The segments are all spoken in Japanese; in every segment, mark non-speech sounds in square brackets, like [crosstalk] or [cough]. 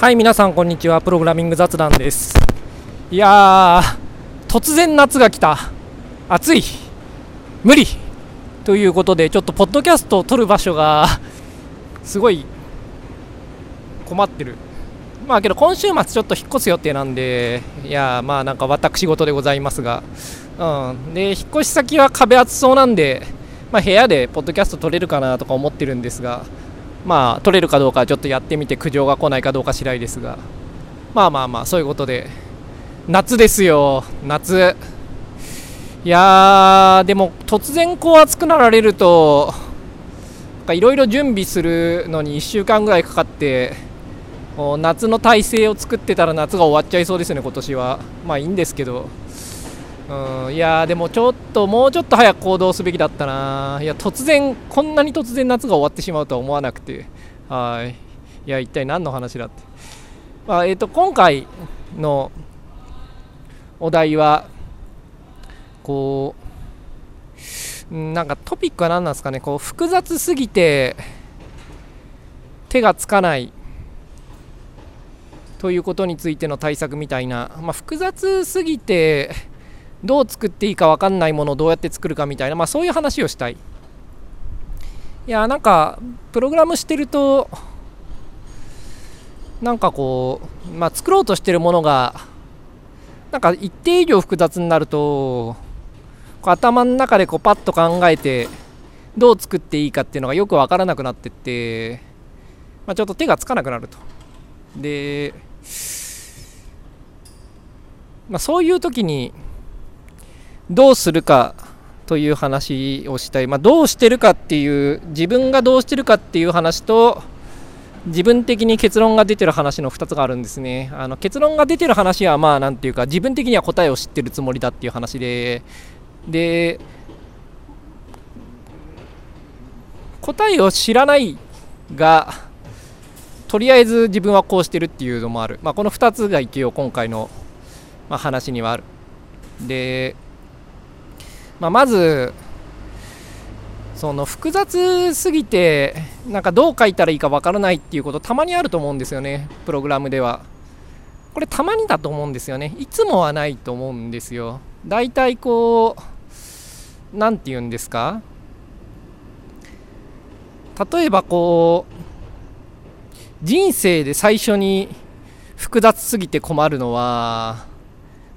はい皆さんこんにちは。プログラミング雑談です。いやー突然夏が来た。暑い。無理。ということでちょっとポッドキャストを撮る場所がすごい困ってる。まあけど今週末ちょっと引っ越す予定なんでいやまあなんか私事でございますが。うん。で引っ越し先は壁厚そうなんでまあ、部屋でポッドキャスト撮れるかなとか思ってるんですがまあ撮れるかどうかちょっとやってみて苦情が来ないかどうか次第ですが。まあまあまあそういうことで。夏ですよ。夏。いやーでも突然こう暑くなられるといろいろ準備するのに1週間ぐらいかかって夏の体制を作ってたら夏が終わっちゃいそうですね今年は。まあいいんですけど。うん、いやでもちょっともうちょっと早く行動すべきだったな。いや突然こんなに突然夏が終わってしまうとは思わなくて。はい。いや一体何の話だって、まあ、えーと、今回のお題はこうなんかトピックは何なんですかね。こう複雑すぎて手がつかない。ということについての対策みたいな、まあ、複雑すぎてどう作っていいか分かんないものをどうやって作るかみたいな、まあ、そういう話をしたい。いやなんかプログラムしてるとなんかこう、まあ、作ろうとしてるものがなんか一定以上複雑になると頭の中でこうパッと考えてどう作っていいかっていうのがよく分からなくなってって、まあ、ちょっと手がつかなくなると。で、まあ、そういう時にどうするかという話をしたい、まあ、どうしてるかっていう自分がどうしてるかっていう話と自分的に結論が出てる話の2つがあるんですね。あの結論が出てる話はまあ何ていうか自分的には答えを知ってるつもりだっていう話で。で答えを知らないがとりあえず自分はこうしてるっていうのもある、まあ、この2つが一応今回の、まあ、話にはある。でまあ、まずその複雑すぎてなんかどう書いたらいいかわからないっていうことたまにあると思うんですよねプログラムでは。これたまにだと思うんですよね。いつもはないと思うんですよ。だいたいこう何て言うんですか？例えばこう人生で最初に複雑すぎて困るのは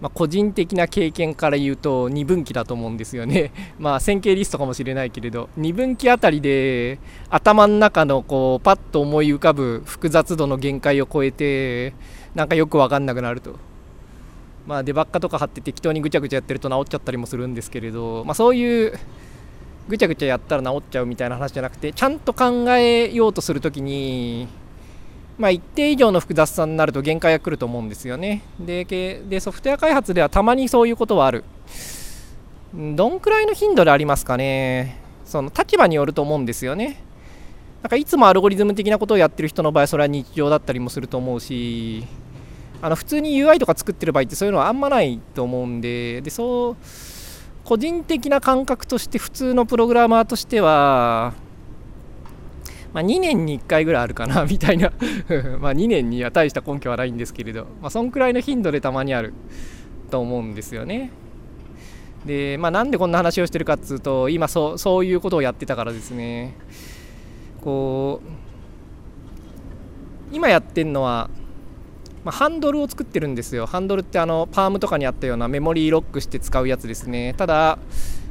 まあ、個人的な経験から言うと2分岐だと思うんですよね。[laughs] まあ線形リストかもしれないけれど2分岐あたりで頭の中のこうパッと思い浮かぶ複雑度の限界を超えてなんかよく分かんなくなると。まあデバッカとか貼って適当にぐちゃぐちゃやってると治っちゃったりもするんですけれど、まあ、そういうぐちゃぐちゃやったら治っちゃうみたいな話じゃなくてちゃんと考えようとするときにまあ、一定以上の複雑さになると限界が来ると思うんですよね。ででソフトウェア開発ではたまにそういうことはある。どんくらいの頻度でありますかね。その立場によると思うんですよね。なんかいつもアルゴリズム的なことをやってる人の場合それは日常だったりもすると思うしあの普通に UI とか作ってる場合ってそういうのはあんまないと思うんででそう個人的な感覚として普通のプログラマーとしてはまあ、2年に1回ぐらいあるかな [laughs] みたいな。[laughs] まあ2年には大した根拠はないんですけれど、まあ、そんくらいの頻度でたまにあると思うんですよね。で、まあ、なんでこんな話をしてるかっつうと今そうそういうことをやってたからですね。こう今やってんのは、まあ、ハンドルを作ってるんですよ。ハンドルってあのパームとかにあったようなメモリーロックして使うやつですね。ただ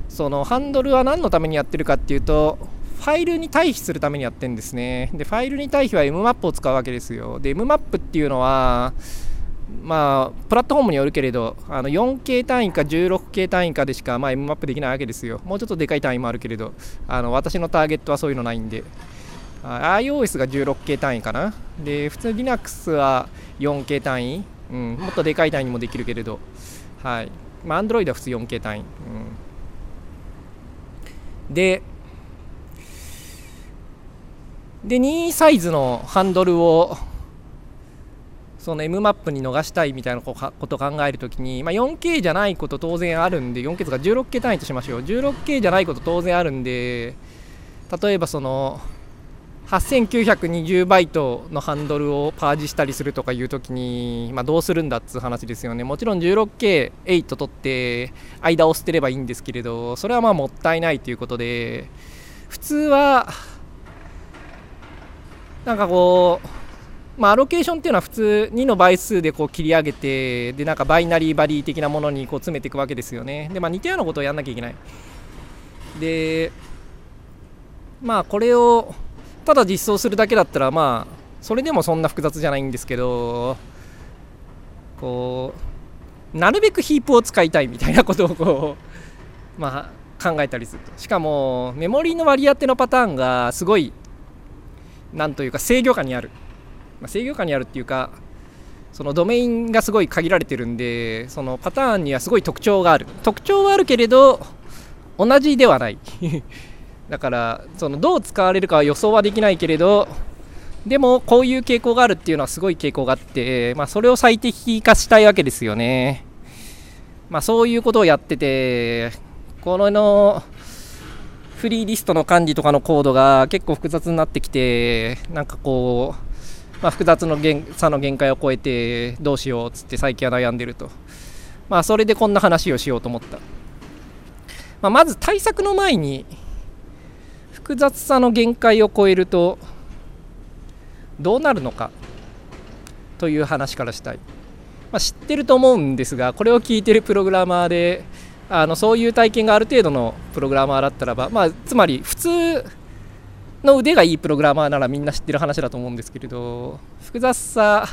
そのハンドルは何のためにやってるかっていうとファイルに対比するためにやってるんですね。で、ファイルに対比は mmap を使うわけですよ。で、mmap っていうのは、まあ、プラットフォームによるけれど、あの 4K 単位か 16K 単位かでしか、まあ、mmap できないわけですよ。もうちょっとでかい単位もあるけれど、あの私のターゲットはそういうのないんで。iOS が 16K 単位かな。で、普通 Linux は 4K 単位。うん、もっとでかい単位にもできるけれど、はい。まあ、Android は普通 4K 単位。うん、で、で2サイズのハンドルをその M マップに逃したいみたいなことを考えるときに、まあ、4K じゃないこと当然あるんで 4K とか 16K 単位としましょう。16K じゃないこと当然あるんで例えばその8920バイトのハンドルをパージしたりするとかいうときに、まあ、どうするんだっつう話ですよね。もちろん 16K8 取って間を捨てればいいんですけれどそれはまあもったいないということで普通はなんかこうまあアロケーションっていうのは普通2の倍数でこう切り上げてでなんかバイナリーバリー的なものにこう詰めていくわけですよね。でまあ似たようなことをやんなきゃいけない。でまあこれをただ実装するだけだったらまあそれでもそんな複雑じゃないんですけどこうなるべくヒープを使いたいみたいなことをこうまあ考えたりすると。しかもメモリーの割り当てのパターンがすごいなんというか制御下にある、まあ、制御下にあるっていうかそのドメインがすごい限られてるんでそのパターンにはすごい特徴がある。特徴はあるけれど同じではない。[laughs] だからそのどう使われるかは予想はできないけれどでもこういう傾向があるっていうのはすごい傾向があって、まあ、それを最適化したいわけですよね。まあ、そういうことをやっててこのフリーリストの管理とかのコードが結構複雑になってきてなんかこう、まあ、複雑の差の限界を超えてどうしようっつって最近は悩んでると、まあ、それでこんな話をしようと思った、まあ、まず対策の前に複雑さの限界を超えるとどうなるのかという話からしたい、まあ、知ってると思うんですがこれを聞いてるプログラマーであのそういう体験がある程度のプログラマーだったらば、まあ、つまり普通の腕がいいプログラマーならみんな知ってる話だと思うんですけれど複雑さ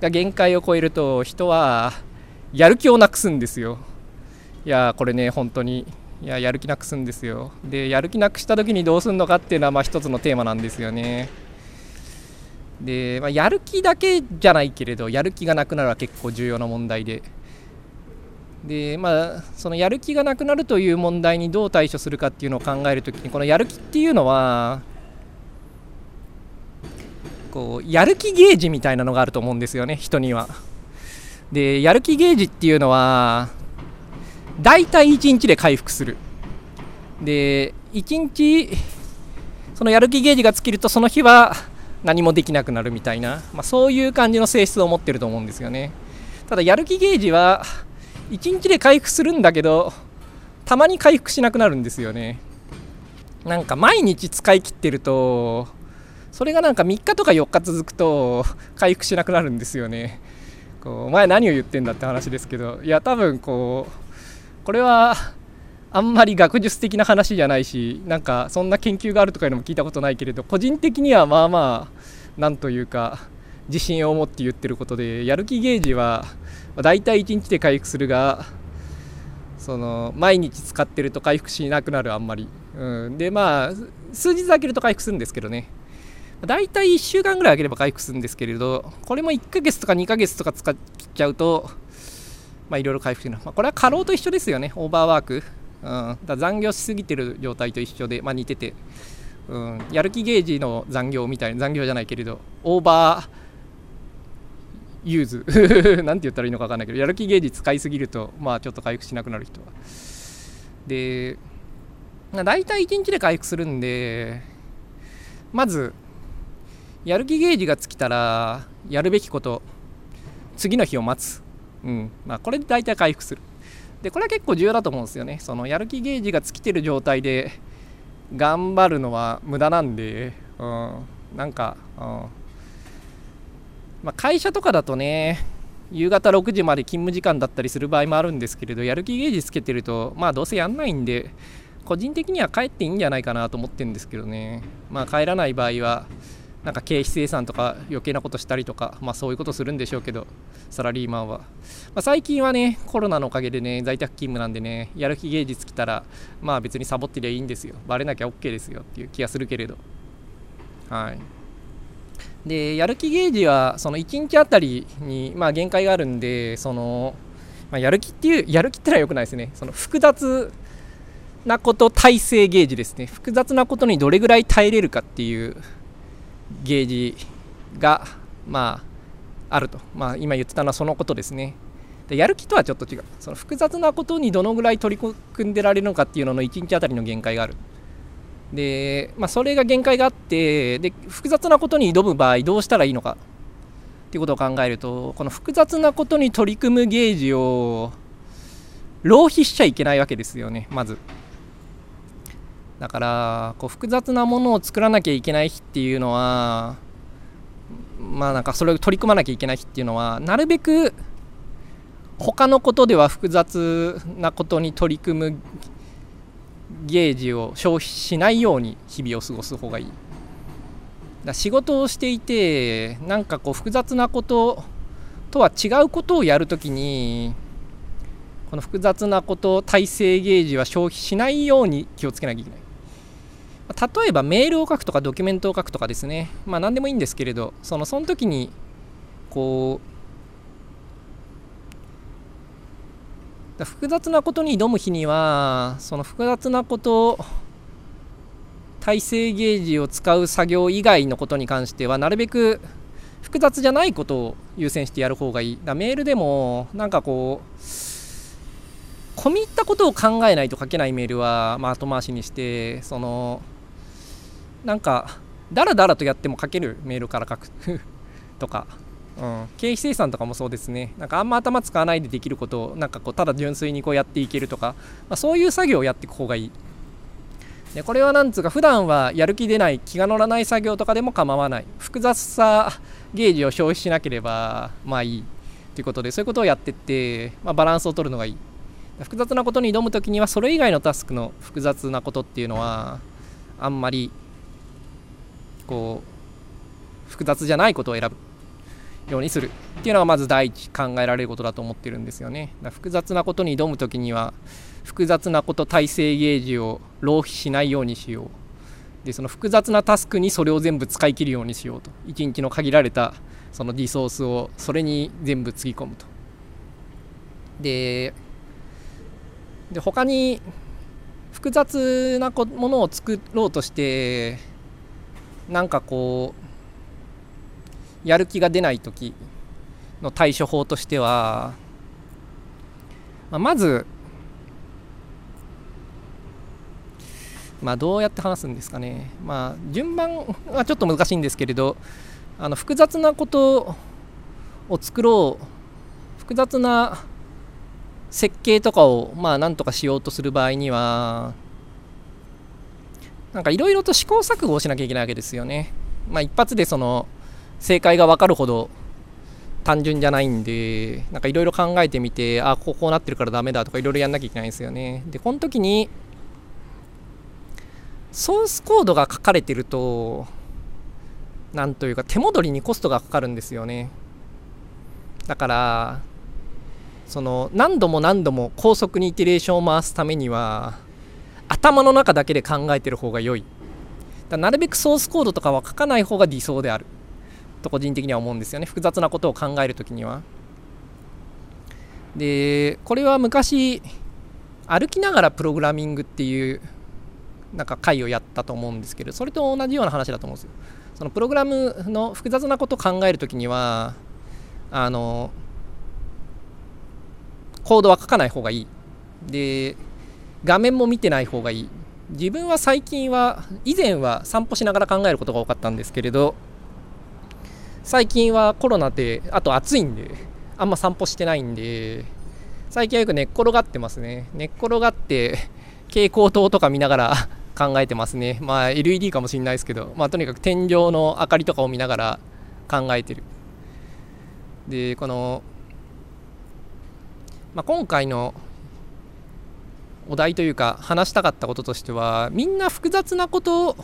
が限界を超えると人はやる気をなくすんですよ。いやこれね本当に。いややる気なくすんですよ。でやる気なくした時にどうするのかっていうのはまあ一つのテーマなんですよね。で、まあ、やる気だけじゃないけれどやる気がなくなるは結構重要な問題で。でまあそのやる気がなくなるという問題にどう対処するかっていうのを考えるときにこのやる気っていうのはこうやる気ゲージみたいなのがあると思うんですよね人には。でやる気ゲージっていうのは大体1日で回復する。で1日そのやる気ゲージが尽きるとその日は何もできなくなるみたいな、まあ、そういう感じの性質を持ってると思うんですよね。ただやる気ゲージは1日で回復するんだけどたまに回復しなくなるんですよね。なんか毎日使い切ってるとそれがなんか3日とか4日続くと回復しなくなるんですよね。こうお前何を言ってんだって話ですけどいや多分こうこれはあんまり学術的な話じゃないしなんかそんな研究があるとかいうのも聞いたことないけれど個人的にはまあまあなんというか自信を持って言ってることでやる気ゲージは大体1日で回復するがその毎日使ってると回復しなくなるあんまり、うん、でまあ数日空けると回復するんですけどね。大体1週間ぐらい空ければ回復するんですけれどこれも1ヶ月とか2ヶ月とか使っちゃうとまあいろいろ回復する、まあ、これは過労と一緒ですよね。オーバーワーク。うん、だ残業しすぎてる状態と一緒で、まあ、似てて、うん、やる気ゲージの残業みたいな残業じゃないけれどオーバーユーズなんて言ったらいいのか分かんないけどやる気ゲージ使いすぎるとまあちょっと回復しなくなる人は。で大体1日で回復するんでまずやる気ゲージが尽きたらやるべきこと次の日を待つ、うん。まあ、これで大体回復する。でこれは結構重要だと思うんですよね。そのやる気ゲージが尽きてる状態で頑張るのは無駄なんで、うん、なんか、うん。まあ、会社とかだとね夕方6時まで勤務時間だったりする場合もあるんですけれどやる気ゲージつけてるとまあどうせやんないんで個人的には帰っていいんじゃないかなと思ってるんですけどね。まあ帰らない場合はなんか経費生産とか余計なことしたりとか、まあ、そういうことするんでしょうけどサラリーマンは、まあ、最近はねコロナのおかげでね在宅勤務なんでねやる気芸術来たらまあ別にサボってりゃいいんですよ。バレなきゃ OK ですよっていう気がするけれど。はい。でやる気ゲージはその1日あたりにまあ限界があるんでその、まあ、やる気っていうやる気ってのはよくないですね。その複雑なこと耐性ゲージですね。複雑なことにどれぐらい耐えれるかっていうゲージが、まあ、あると、まあ、今言ってたのはそのことですね。でやる気とはちょっと違う。その複雑なことにどのぐらい取り組んでられるのかっていうのの1日あたりの限界がある。で、まあ、それが限界があってで複雑なことに挑む場合どうしたらいいのかっていうことを考えるとこの複雑なことに取り組むゲージを浪費しちゃいけないわけですよねまず。だからこう複雑なものを作らなきゃいけない日っていうのはまあなんかそれを取り組まなきゃいけない日っていうのはなるべく他のことでは複雑なことに取り組むゲージを消費しないように日々を過ごす方がいい。だ仕事をしていてなんかこう複雑なこととは違うことをやるときにこの複雑なこと体制ゲージは消費しないように気をつけなきゃいけない。例えばメールを書くとかドキュメントを書くとかですね。まあ何でもいいんですけれどそのその時にこう複雑なことに挑む日にはその複雑なこと体制ゲージを使う作業以外のことに関してはなるべく複雑じゃないことを優先してやる方がいい。だメールでもなんかこう込み入ったことを考えないと書けないメールは、まあ、後回しにしてそのなんかだらだらとやっても書けるメールから書くとか、うん、経費生産とかもそうですね。なんかあんま頭使わないでできることをなんかこうただ純粋にこうやっていけるとか、まあ、そういう作業をやっていく方がいい。でこれはなんつうか普段はやる気出ない気が乗らない作業とかでも構わない。複雑さゲージを消費しなければまあいい。ということでそういうことをやってって、まあ、バランスを取るのがいい。複雑なことに挑む時にはそれ以外のタスクの複雑なことっていうのはあんまりこう複雑じゃないことを選ぶ。ようにするっていうのがまず第一考えられることだと思ってるんですよね。複雑なことに挑む時には複雑なこと体制ゲージを浪費しないようにしよう。でその複雑なタスクにそれを全部使い切るようにしようと1日の限られたそのリソースをそれに全部つぎ込むと。でで他に複雑なものを作ろうとしてなんかこうやる気が出ない時の対処法としては、まあ、まずまあどうやって話すんですかねまあ順番はちょっと難しいんですけれどあの複雑なことを作ろう複雑な設計とかをまあなんとかしようとする場合にはなんかいろいろと試行錯誤をしなきゃいけないわけですよね。まあ、一発でその正解が分かるほど単純じゃないんで、なんかいろいろ考えてみて、あ、こうこうなってるからダメだとかいろいろやんなきゃいけないんですよね。で、この時に、ソースコードが書かれてると、なんというか手戻りにコストがかかるんですよね。だから、その何度も何度も高速にイテレーションを回すためには、頭の中だけで考えてる方が良いだなるべくソースコードとかは書かない方が理想であると個人的には思うんですよね。複雑なことを考えるときには。でこれは昔歩きながらプログラミングっていうなんか回をやったと思うんですけどそれと同じような話だと思うんですよ。そのプログラムの複雑なことを考えるときにはあのコードは書かない方がいい。で画面も見てない方がいい。自分は最近は以前は散歩しながら考えることが多かったんですけれど最近はコロナであと暑いんであんま散歩してないんで最近はよく寝っ転がってますね。寝っ転がって蛍光灯とか見ながら [laughs] 考えてますね。まあ LED かもしれないですけどまあとにかく天井の明かりとかを見ながら考えてる。でこの、まあ、今回のお題というか話したかったこととしてはみんな複雑なことを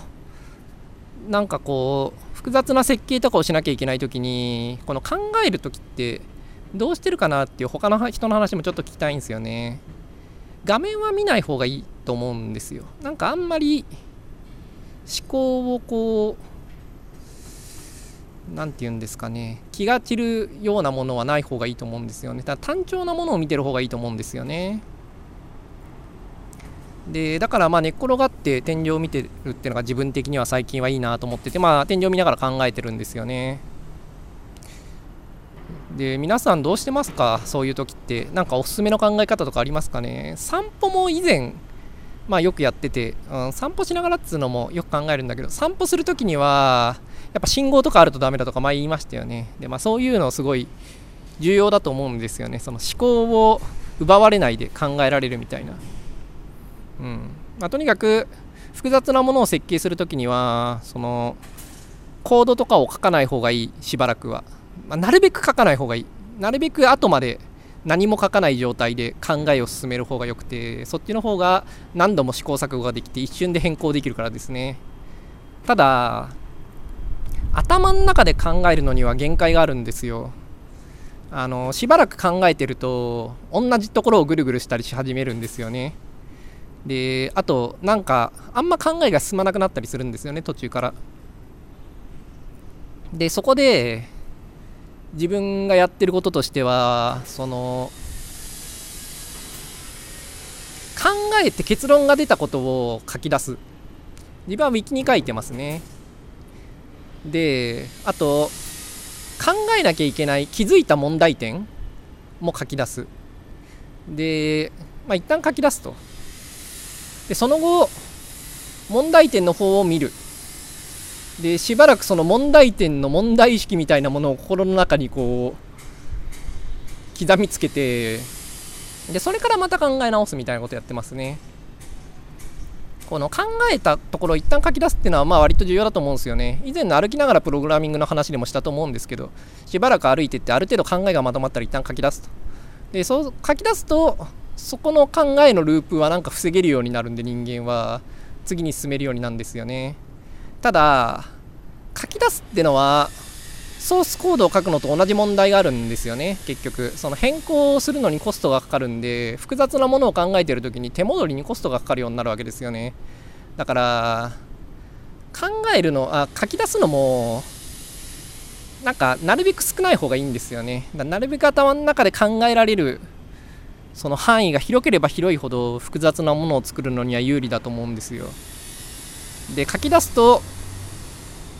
なんかこう複雑な設計とかをしなきゃいけない時にこの考える時ってどうしてるかなっていう他の人の話もちょっと聞きたいんですよね。画面は見ない方がいいと思うんですよ。なんかあんまり思考をこう何て言うんですかね。気が散るようなものはない方がいいと思うんですよね。だ単調なものを見てる方がいいと思うんですよね。でだからまあ寝っ転がって天井を見てるっていうのが自分的には最近はいいなと思っててまあ天井を見ながら考えてるんですよね。で皆さんどうしてますか？そういう時って。何かおすすめの考え方とかありますかね？散歩も以前まあよくやってて、うん、散歩しながらっつうのもよく考えるんだけど散歩するときにはやっぱ信号とかあるとダメだとか前言いましたよね。でまあそういうのすごい重要だと思うんですよね。その思考を奪われないで考えられるみたいな。うん。まあ、とにかく複雑なものを設計するときにはそのコードとかを書かない方がいいしばらくは、まあ、なるべく書かない方がいい。なるべく後まで何も書かない状態で考えを進める方がよくてそっちの方が何度も試行錯誤ができて一瞬で変更できるからですね。ただ頭の中で考えるのには限界があるんですよ。あのしばらく考えてると同じところをぐるぐるしたりし始めるんですよね。であとなんかあんま考えが進まなくなったりするんですよね途中から。でそこで自分がやってることとしてはその考えて結論が出たことを書き出す。自分はウィキに書いてますね。であと考えなきゃいけない気づいた問題点も書き出す。でまあ一旦書き出すと。でその後問題点の方を見る。でしばらくその問題点の問題意識みたいなものを心の中にこう刻みつけてでそれからまた考え直すみたいなことやってますね。この考えたところを一旦書き出すっていうのはまあ割と重要だと思うんですよね。以前の歩きながらプログラミングの話でもしたと思うんですけどしばらく歩いてってある程度考えがまとまったら一旦書き出すと。でそう書き出すとそこの考えのループはなんか防げるようになるんで人間は。次に進めるようになるんですよね。ただ書き出すってのはソースコードを書くのと同じ問題があるんですよね。結局その変更するのにコストがかかるんで複雑なものを考えてる時に手戻りにコストがかかるようになるわけですよね。だから考えるのあ書き出すのもなんかなるべく少ない方がいいんですよね。なるべく頭の中で考えられるその範囲が広ければ広いほど複雑なものを作るのには有利だと思うんですよ。で書き出すと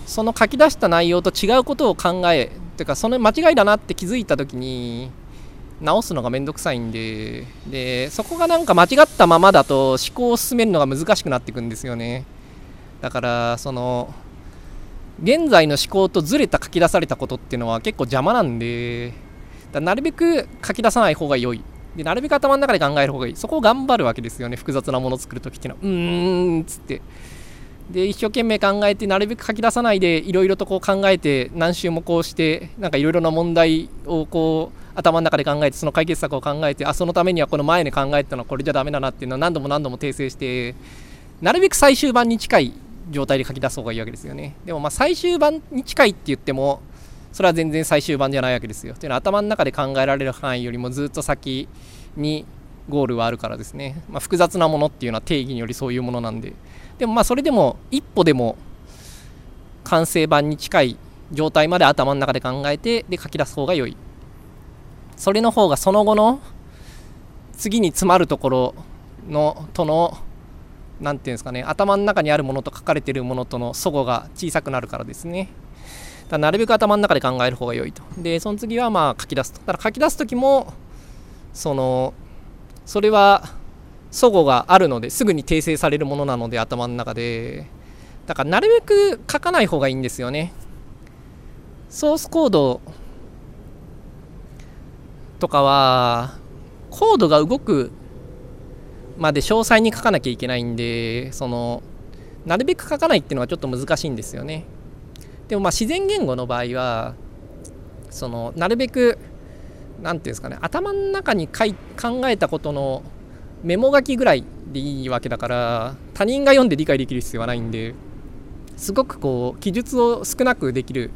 その書き出した内容と違うことを考えてかその間違いだなって気づいた時に直すのがめんどくさいんででそこがなんか間違ったままだと思考を進めるのが難しくなっていくんですよね。だからその現在の思考とずれた書き出されたことっていうのは結構邪魔なんでなるべく書き出さない方が良い。でなるべく頭の中で考える方がいい。そこを頑張るわけですよね。複雑なものを作るときっていうのは。うーんつって。で一生懸命考えてなるべく書き出さないでいろいろとこう考えて何周もこうしてなんかいろいろな問題をこう頭の中で考えてその解決策を考えてあそのためにはこの前に考えたのはこれじゃダメだなっていうのは何度も何度も訂正してなるべく最終版に近い状態で書き出す方がいいわけですよね。でもまあ最終版に近いって言ってもそれは全然最終版じゃないわけですよ。っていうのは頭の中で考えられる範囲よりもずっと先にゴールはあるからですね、まあ、複雑なものっていうのは定義によりそういうものなんで。でもまあそれでも一歩でも完成版に近い状態まで頭の中で考えてで書き出す方が良い。それの方がその後の次に詰まるところのとの何て言うんですかね。頭の中にあるものと書かれてるものとの齟齬が小さくなるからですね。だなるべく頭の中で考える方が良いと。でその次はまあ書き出すと。だから書き出す時もそのそれは齟齬があるのですぐに訂正されるものなので頭の中で。だからなるべく書かない方がいいんですよね。ソースコードとかはコードが動くまで詳細に書かなきゃいけないんでそのなるべく書かないっていうのはちょっと難しいんですよね。でもまあ自然言語の場合はそのなるべく何て言うんですかね頭の中にかい考えたことのメモ書きぐらいでいいわけだから他人が読んで理解できる必要はないんですごくこう記述を少なくできる。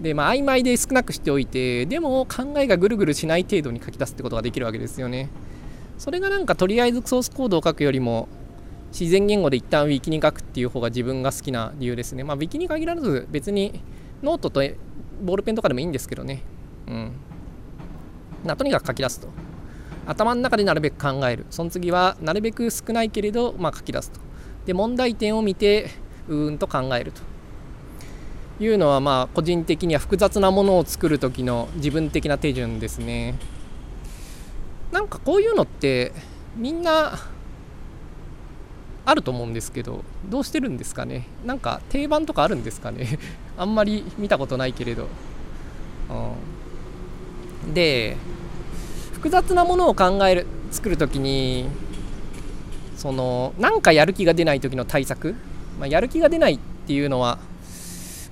でまあ曖昧で少なくしておいてでも考えがぐるぐるしない程度に書き出すってことができるわけですよね。それがなんかとりあえずソースコードを書くよりも自然言語で一旦ウィキに書くっていう方が自分が好きな理由ですね。まあウィキに限らず別にノートとボールペンとかでもいいんですけどね。うん。なとにかく書き出すと。頭の中でなるべく考える。その次はなるべく少ないけれど、まあ、書き出すと。で問題点を見てうーんと考えると。いうのはまあ個人的には複雑なものを作る時の自分的な手順ですね。なんかこういうのってみんなあると思うんですけどどうしてるんですかね？なんか定番とかあるんですかね？[laughs] あんまり見たことないけれど、うん、で複雑なものを考える作る時にそのなんかやる気が出ない時の対策、まあ、やる気が出ないっていうのは、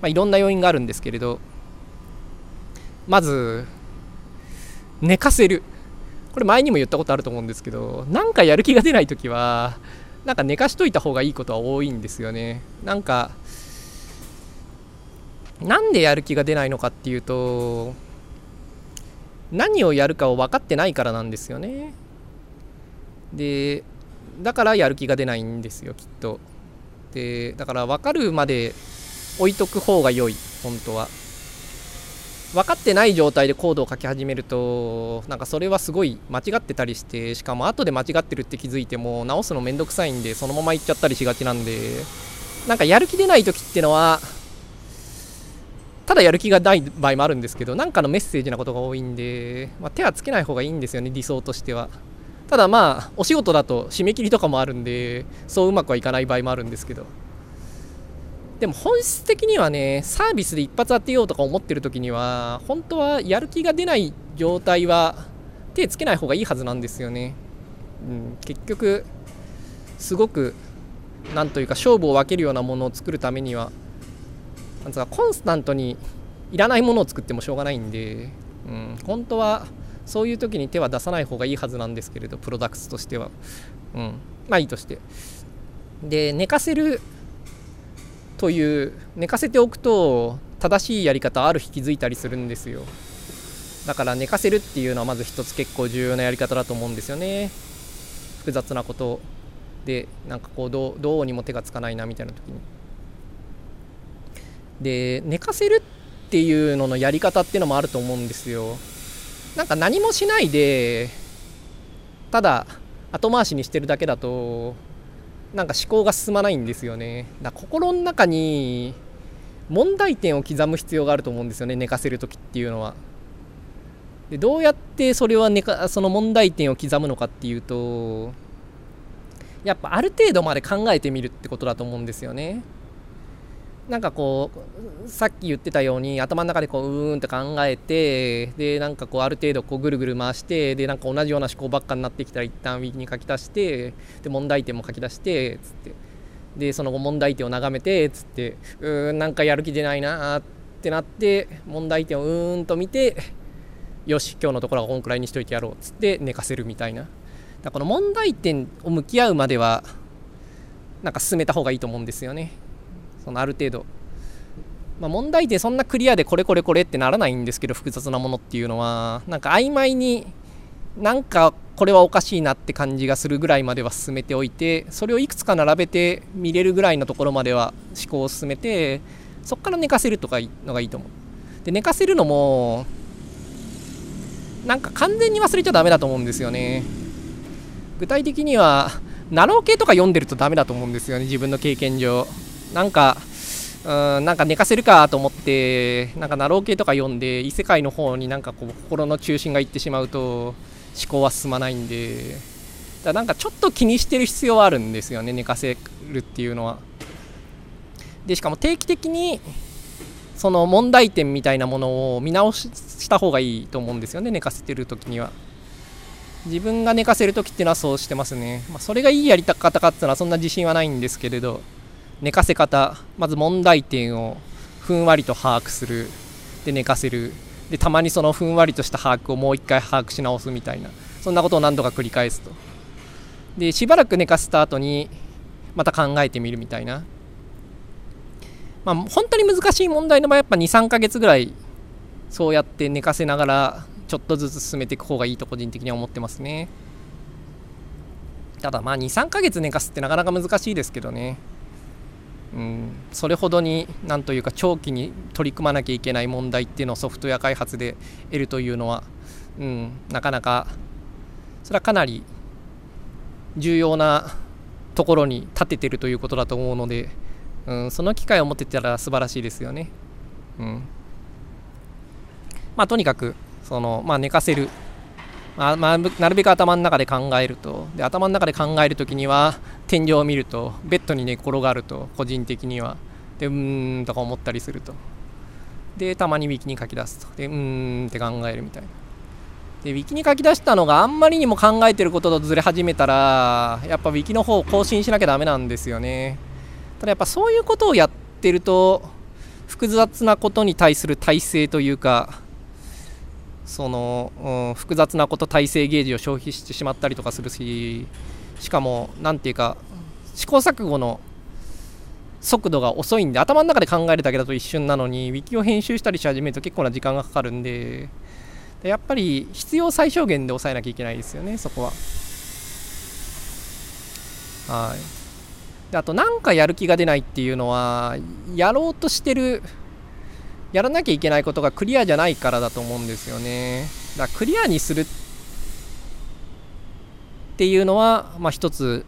まあ、いろんな要因があるんですけれど。まず寝かせる。これ前にも言ったことあると思うんですけどなんかやる気が出ない時はなんか寝かしといた方がいいことは多いんですよね。なんかなんでやる気が出ないのかっていうと何をやるかを分かってないからなんですよね。でだからやる気が出ないんですよきっと。でだから分かるまで置いとく方が良い本当は。分かってない状態でコードを書き始めるとなんかそれはすごい間違ってたりしてしかも後で間違ってるって気づいても直すのめんどくさいんでそのままいっちゃったりしがちなんで。なんかやる気出ない時ってのはただやる気がない場合もあるんですけどなんかのメッセージなことが多いんで、まあ、手はつけない方がいいんですよね理想としては。ただまあお仕事だと締め切りとかもあるんでそううまくはいかない場合もあるんですけど。でも本質的にはねサービスで一発当てようとか思ってる時には本当はやる気が出ない状態は手つけない方がいいはずなんですよね、うん、結局すごくなんというか勝負を分けるようなものを作るためにはなんかコンスタントにいらないものを作ってもしょうがないんで、うん、本当はそういう時に手は出さない方がいいはずなんですけれどプロダクツとしては、うん、まあいいとして。で寝かせるという寝かせておくと正しいやり方ある日気づいたりするんですよ。だから寝かせるっていうのはまず一つ結構重要なやり方だと思うんですよね。複雑なことでなんかこうどうどうにも手がつかないなみたいな時に。で寝かせるっていうののやり方っていうのもあると思うんですよ。なんか何もしないでただ後回しにしてるだけだとなんか思考が進まないんですよね。だ心の中に問題点を刻む必要があると思うんですよね。寝かせる時っていうのは。でどうやってそれは寝かその問題点を刻むのかっていうとやっぱある程度まで考えてみるってことだと思うんですよね。なんかこうさっき言ってたように頭の中でこううーんって考えてでなんかこうある程度こうぐるぐる回してでなんか同じような思考ばっかになってきたら一旦ウィキに書き出してで問題点も書き出してつって。でその後問題点を眺めてつって。うーんなんかやる気出ないなってなって問題点をうーんと見てよし今日のところはこんくらいにしといてやろうっつって寝かせるみたいな。だこの問題点を向き合うまではなんか進めた方がいいと思うんですよね。そのある程度、まあ、問題点そんなクリアでこれこれこれってならないんですけど複雑なものっていうのはなんか曖昧になんかこれはおかしいなって感じがするぐらいまでは進めておいてそれをいくつか並べて見れるぐらいのところまでは思考を進めてそこから寝かせるとかのがいいと思う。で寝かせるのもなんか完全に忘れちゃダメだと思うんですよね。具体的にはなろう系とか読んでるとダメだと思うんですよね自分の経験上。なんか、うん、なんか寝かせるかと思って、なんかなろう系とか読んで、異世界の方になんかこう心の中心がいってしまうと、思考は進まないんで、だなんかちょっと気にしてる必要はあるんですよね、寝かせるっていうのは。で、しかも定期的に、その問題点みたいなものを見直した方がいいと思うんですよね、寝かせてる時には。自分が寝かせる時っていうのはそうしてますね。まあ、それがいいやり方かっていうのはそんな自信はないんですけれど、寝かせ方まず問題点をふんわりと把握する。で寝かせる。でたまにそのふんわりとした把握をもう一回把握し直すみたいな。そんなことを何度か繰り返すと。でしばらく寝かせた後にまた考えてみるみたいな。まあ本当に難しい問題の場合やっぱ23ヶ月ぐらいそうやって寝かせながらちょっとずつ進めていく方がいいと個人的には思ってますね。ただまあ23ヶ月寝かすってなかなか難しいですけどね。うん、それほどになんというか長期に取り組まなきゃいけない問題っていうのをソフトウェア開発で得るというのは、うん、なかなかそれはかなり重要なところに立ててるということだと思うので、うん、その機会を持ってたら素晴らしいですよね。うん。まあ、とにかくその、まあ、寝かせる。まあ、まあ、なるべく頭の中で考えると。で頭の中で考える時には天井を見るとベッドに寝転がると個人的には。でうーんとか思ったりすると。でたまにウィキに書き出すと。でうーんって考えるみたいな。でウィキに書き出したのがあんまりにも考えてることとずれ始めたらやっぱウィキの方を更新しなきゃダメなんですよね。ただやっぱそういうことをやってると複雑なことに対する体制というかその、うん、複雑なこと体制ゲージを消費してしまったりとかするししかも何ていうか試行錯誤の速度が遅いんで頭の中で考えるだけだと一瞬なのにウィキを編集したりし始めると結構な時間がかかるんでやっぱり必要最小限で抑えなきゃいけないですよねそこは。はい。であとなんかやる気が出ないっていうのはやろうとしてるやらなきゃいけないことがクリアじゃないからだと思うんですよね。だからクリアにするってていうのはまあ一つ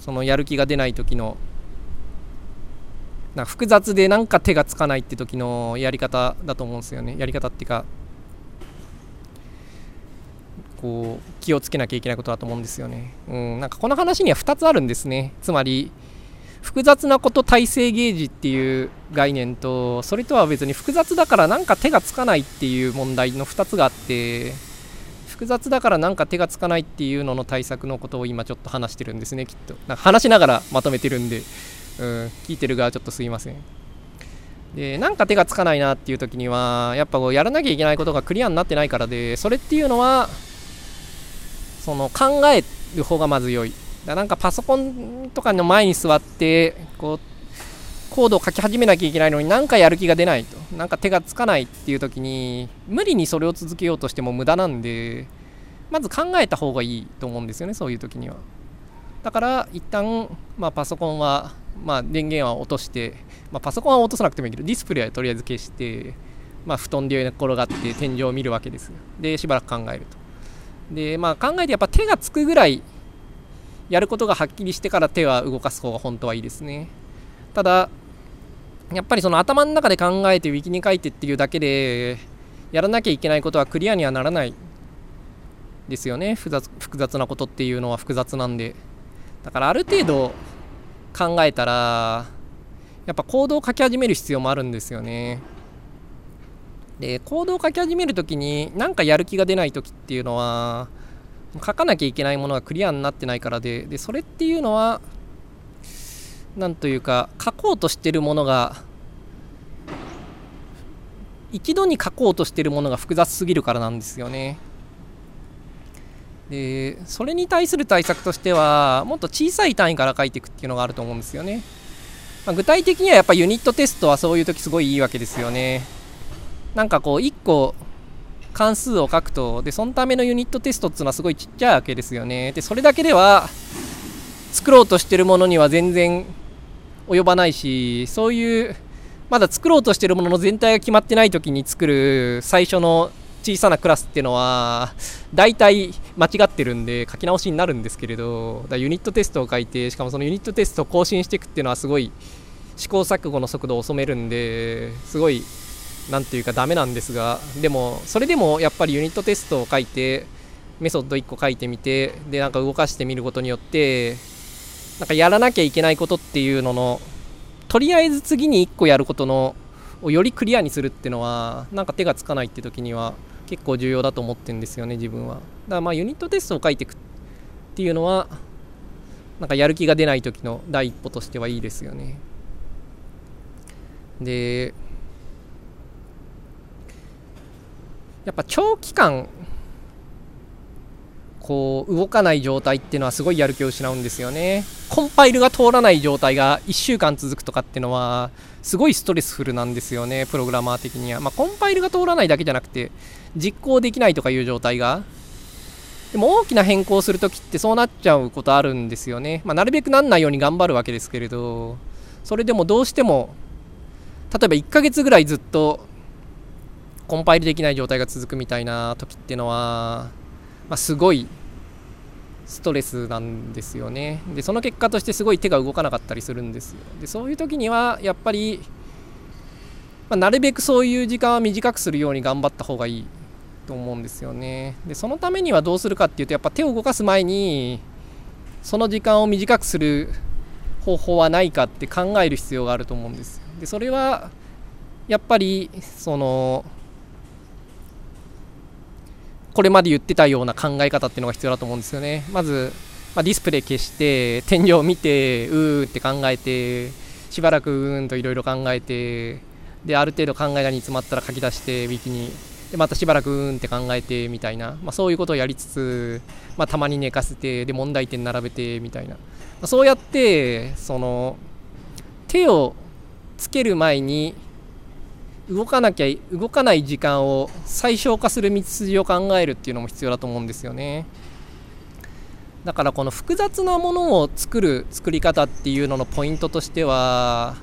そのやる気が出ない時のな複雑でなんか手がつかないって時のやり方だと思うんですよねやり方っていうかこう気をつけなきゃいけないことだと思うんですよね。うん、なんかこの話には2つあるんですね。つまり複雑なこと体制ゲージっていう概念とそれとは別に複雑だからなんか手がつかないっていう問題の2つがあって複雑だからなんか手がつかないっていうのの対策のことを今ちょっと話してるんですねきっと。なんか話しながらまとめてるんで、うん、聞いてる側ちょっとすいません。でなんか手がつかないなっていう時にはやっぱこうやらなきゃいけないことがクリアになってないからでそれっていうのはその考える方がまず良い。だなんかパソコンとかの前に座ってこうコードを書き始めなきゃいけないのになんかやる気が出ないと。なんか手がつかないっていう時に無理にそれを続けようとしても無駄なんでまず考えた方がいいと思うんですよねそういう時には。だから一旦まあパソコンはまあ電源は落として、まあ、パソコンは落とさなくてもいいけどディスプレイはとりあえず消してまあ布団で転がって天井を見るわけです。でしばらく考えると。でまあ考えてやっぱ手がつくぐらいやることがはっきりしてから手は動かす方が本当はいいですね。ただやっぱりその頭の中で考えてウィキに書いてっていうだけでやらなきゃいけないことはクリアにはならないですよね。複雑複雑なことっていうのは複雑なんで。だからある程度考えたらやっぱ行動を書き始める必要もあるんですよね。で行動を書き始めるときに何かやる気が出ないときっていうのは書かなきゃいけないものがクリアになってないからででそれっていうのは何というか書こうとしてるものが一度に書こうとしてるものが複雑すぎるからなんですよね。でそれに対する対策としてはもっと小さい単位から書いていくっていうのがあると思うんですよね。まあ、具体的にはやっぱユニットテストはそういう時すごいいいわけですよね。なんかこう1個関数を書くとでそのためのユニットテストっていうのはすごいちっちゃいわけですよねでそれだけでは作ろうとしてるものには全然及ばないしそういうまだ作ろうとしてるものの全体が決まってない時に作る最初の小さなクラスっていうのは大体間違ってるんで書き直しになるんですけれどだユニットテストを書いてしかもそのユニットテストを更新していくっていうのはすごい試行錯誤の速度を遅めるんですごい何ていうかダメなんですがでもそれでもやっぱりユニットテストを書いてメソッド1個書いてみてでなんか動かしてみることによってなんかやらなきゃいけないことっていうののとりあえず次に1個やることのをよりクリアにするっていうのはなんか手がつかないって時には結構重要だと思ってるんですよね自分は。だからまあユニットテストを書いていくっていうのはなんかやる気が出ない時の第一歩としてはいいですよね。でやっぱ長期間こう動かない状態っていうのはすごいやる気を失うんですよね。コンパイルが通らない状態が1週間続くとかっていうのはすごいストレスフルなんですよねプログラマー的には、まあ、コンパイルが通らないだけじゃなくて実行できないとかいう状態が。でも大きな変更するときってそうなっちゃうことあるんですよね、まあ、なるべくなんないように頑張るわけですけれどそれでもどうしても例えば1ヶ月ぐらいずっとコンパイルできない状態が続くみたいな時っていうのは、まあ、すごいストレスなんですよね。でその結果としてすごい手が動かなかったりするんですよ。でそういう時にはやっぱり、まあ、なるべくそういう時間は短くするように頑張った方がいいと思うんですよね。でそのためにはどうするかっていうとやっぱ手を動かす前にその時間を短くする方法はないかって考える必要があると思うんですでそれはやっぱりそのこれまで言ってたような考え方っていうのが必要だと思うんですよね。まず、まあ、ディスプレイ消して天井を見てうーって考えてしばらくうーんといろいろ考えてである程度考えが煮詰まったら書き出してウィキに。でまたしばらくうーんって考えてみたいな、まあ、そういうことをやりつつ、まあ、たまに寝かせてで問題点並べてみたいな、まあ、そうやってその手をつける前に動かなきゃ動かない時間を最小化する道筋を考えるっていうのも必要だと思うんですよね。だからこの複雑なものを作る作り方っていうののポイントとしては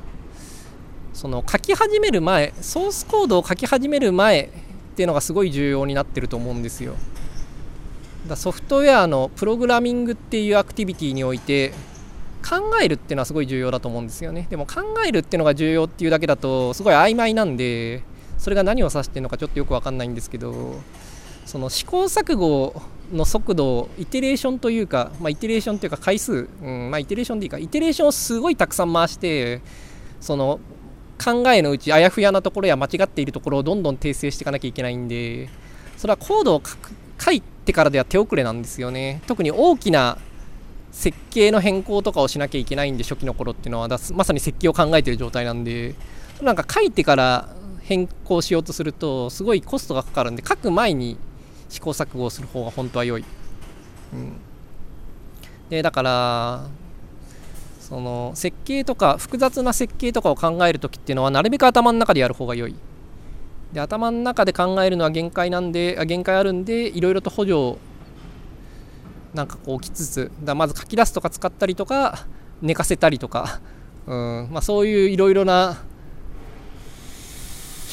その書き始める前ソースコードを書き始める前っていうのがすごい重要になってると思うんですよ。だソフトウェアのプログラミングっていうアクティビティにおいて考えるっていうのはすごい重要だと思うんですよね。でも考えるっていうのが重要っていうだけだとすごい曖昧なんでそれが何を指してるのかちょっとよく分かんないんですけどその試行錯誤の速度をイテレーションというか、まあ、イテレーションというか回数、うんまあ、イテレーションでいいか。イテレーションをすごいたくさん回してその考えのうちあやふやなところや間違っているところをどんどん訂正していかなきゃいけないんでそれはコードを書いてからでは手遅れなんですよね。特に大きな設計の変更とかをしなきゃいけないんで初期の頃っていうのはまさに設計を考えてる状態なんでなんか書いてから変更しようとするとすごいコストがかかるんで書く前に試行錯誤をする方が本当は良い、うん、でだからその設計とか複雑な設計とかを考える時っていうのはなるべく頭の中でやる方が良い。で頭の中で考えるのは限界なんで限界あるんでいろいろと補助をなんかこうきつつだまず書き出すとか使ったりとか寝かせたりとか、うんまあ、そういういろいろな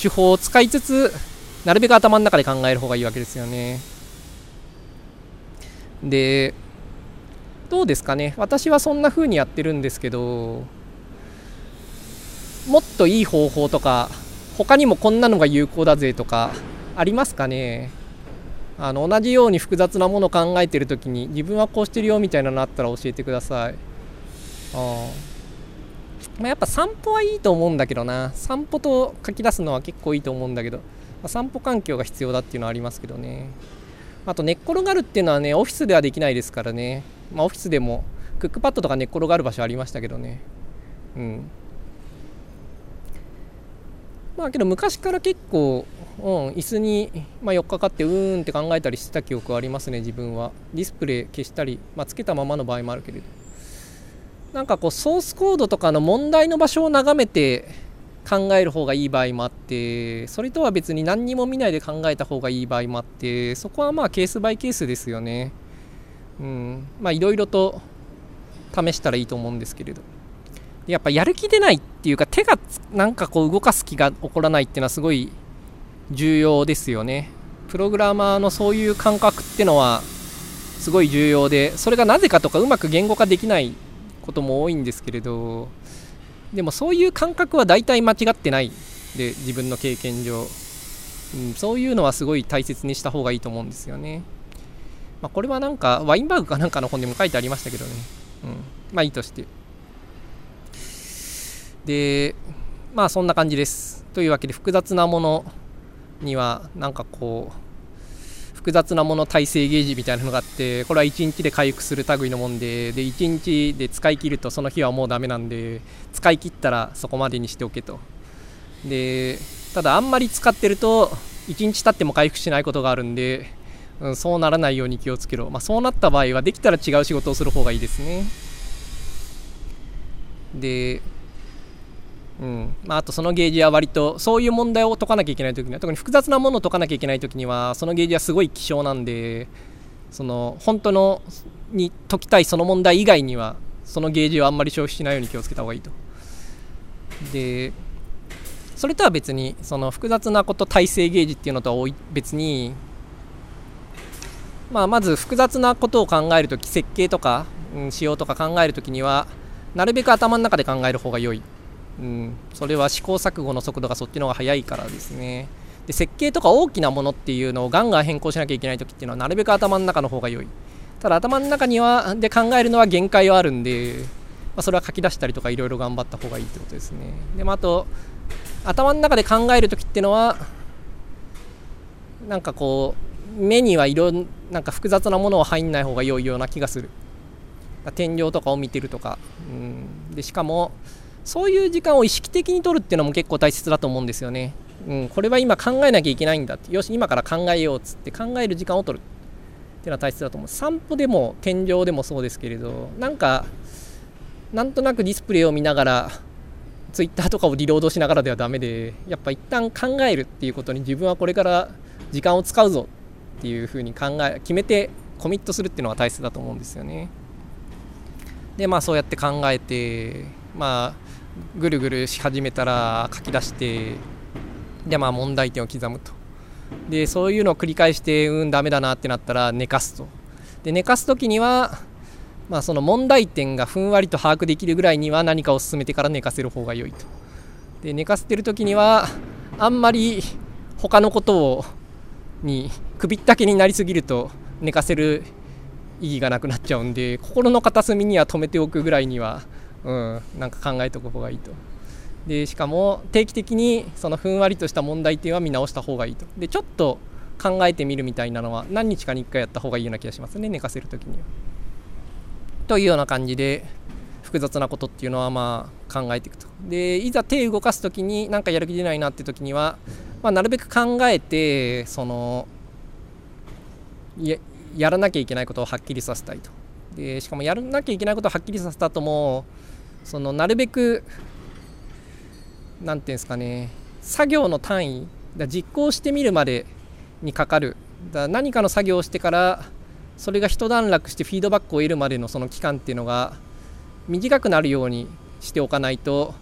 手法を使いつつなるべく頭の中で考える方がいいわけですよね。でどうですかね。私はそんな風にやってるんですけどもっといい方法とか他にもこんなのが有効だぜとかありますかね。あの同じように複雑なものを考えている時に自分はこうしてるよみたいなのあったら教えてください。あ、まあ、やっぱ散歩はいいと思うんだけどな。散歩と書き出すのは結構いいと思うんだけど、まあ、散歩環境が必要だっていうのはありますけどね。あと寝っ転がるっていうのはねオフィスではできないですからね、まあ、オフィスでもクックパッドとか寝っ転がる場所ありましたけどね。うん。まあけど昔から結構うん、椅子に、まあ、4日かってうーんって考えたりしてた記憶はありますね自分は。ディスプレイ消したり、まあ、つけたままの場合もあるけれど。なんかこうソースコードとかの問題の場所を眺めて考える方がいい場合もあってそれとは別に何にも見ないで考えた方がいい場合もあってそこはまあケースバイケースですよね。うんまあいろいろと試したらいいと思うんですけれど。やっぱやる気出ないっていうか手がなんかこう動かす気が起こらないっていうのはすごい重要ですよね。プログラマーのそういう感覚ってのはすごい重要でそれがなぜかとかうまく言語化できないことも多いんですけれどでもそういう感覚は大体間違ってないで自分の経験上、うん、そういうのはすごい大切にした方がいいと思うんですよね、まあ、これはなんかワインバーグかなんかの本でも書いてありましたけどね、うん、まあいいとして。でまあそんな感じです。というわけで複雑なものにはなんかこう複雑なもの耐性ゲージみたいなのがあってこれは1日で回復する類のもんでで1日で使い切るとその日はもうダメなんで使い切ったらそこまでにしておけと。でただあんまり使ってると1日経っても回復しないことがあるんで、うん、そうならないように気をつけろ、まあ、そうなった場合はできたら違う仕事をする方がいいですね。でうんまあ、あとそのゲージは割とそういう問題を解かなきゃいけないときには特に複雑なものを解かなきゃいけないときにはそのゲージはすごい希少なんでその本当のに解きたいその問題以外にはそのゲージをあんまり消費しないように気をつけた方がいいと。でそれとは別にその複雑なこと耐性ゲージっていうのとは別に、まあ、まず複雑なことを考えるとき設計とか、うん、仕様とか考えるときにはなるべく頭の中で考える方が良いうん、それは試行錯誤の速度がそっちの方が速いからですね。で設計とか大きなものっていうのをガンガン変更しなきゃいけない時っていうのはなるべく頭の中の方が良い。ただ頭の中にはで考えるのは限界はあるんで、まあ、それは書き出したりとかいろいろ頑張った方がいいってことですね。でもあと頭の中で考える時っていうのはなんかこう目にはいろんなんか複雑なものは入んない方が良いような気がする。天井とかを見てるとか、うん、でしかもそういう時間を意識的に取るっていうのも結構大切だと思うんですよね、うん、これは今考えなきゃいけないんだって。よし今から考えようっつって考える時間を取るっていうのは大切だと思う。散歩でも天井でもそうですけれどなんかなんとなくディスプレイを見ながらツイッターとかをリロードしながらではダメでやっぱ一旦考えるっていうことに自分はこれから時間を使うぞっていうふうに考え決めてコミットするっていうのが大切だと思うんですよね。でまあそうやって考えてまあぐるぐるし始めたら書き出してでまあ問題点を刻むと。でそういうのを繰り返してうんダメだなってなったら寝かすと。で寝かす時にはまあ、その問題点がふんわりと把握できるぐらいには何かを進めてから寝かせる方が良いと。で寝かせてる時にはあんまり他のことをに首ったけになりすぎると寝かせる意義がなくなっちゃうんで心の片隅には止めておくぐらいには、うん、なんか考えておく方がいいと。でしかも定期的にそのふんわりとした問題点は見直した方がいいと。でちょっと考えてみるみたいなのは何日かに1回やった方がいいような気がしますね寝かせる時には。というような感じで複雑なことっていうのはまあ考えていくと。でいざ手を動かす時に何かやる気出ないなって時には、まあ、なるべく考えてそのやらなきゃいけないことをはっきりさせたいと。でしかもやらなきゃいけないことをはっきりさせた後もそのなるべく何て言うんですかね作業の単位だ実行してみるまでにかかる。だ何かの作業をしてからそれが一段落してフィードバックを得るまでのその期間っていうのが短くなるようにしておかないと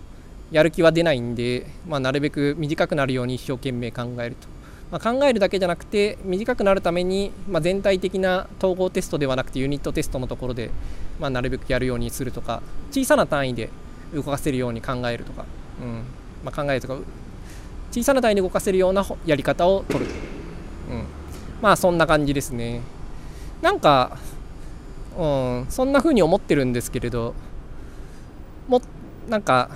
やる気は出ないんで、まあ、なるべく短くなるように一生懸命考えると、まあ、考えるだけじゃなくて短くなるために、まあ、全体的な統合テストではなくてユニットテストのところで、まあ、なるべくやるようにするとか小さな単位で動かせるように考えるとか、うんまあ、考えるとか小さな単位で動かせるようなやり方を取る、うん、まあそんな感じですね。なんか、うん、そんな風に思ってるんですけれどもなんか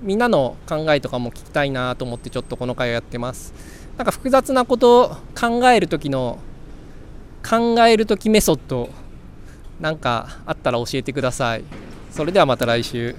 みんなの考えとかも聞きたいなと思ってちょっとこの回をやってますなんか複雑なことを考える時の考える時メソッドなんかあったら教えてください。それではまた来週。